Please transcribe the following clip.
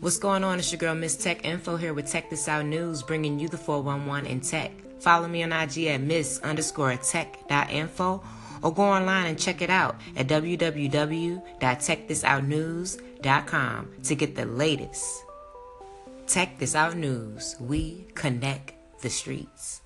What's going on? It's your girl Miss Tech Info here with Tech This Out News, bringing you the 411 in tech. Follow me on IG at miss underscore tech.info or go online and check it out at www.techthisoutnews.com to get the latest. Tech This Out News. We connect the streets.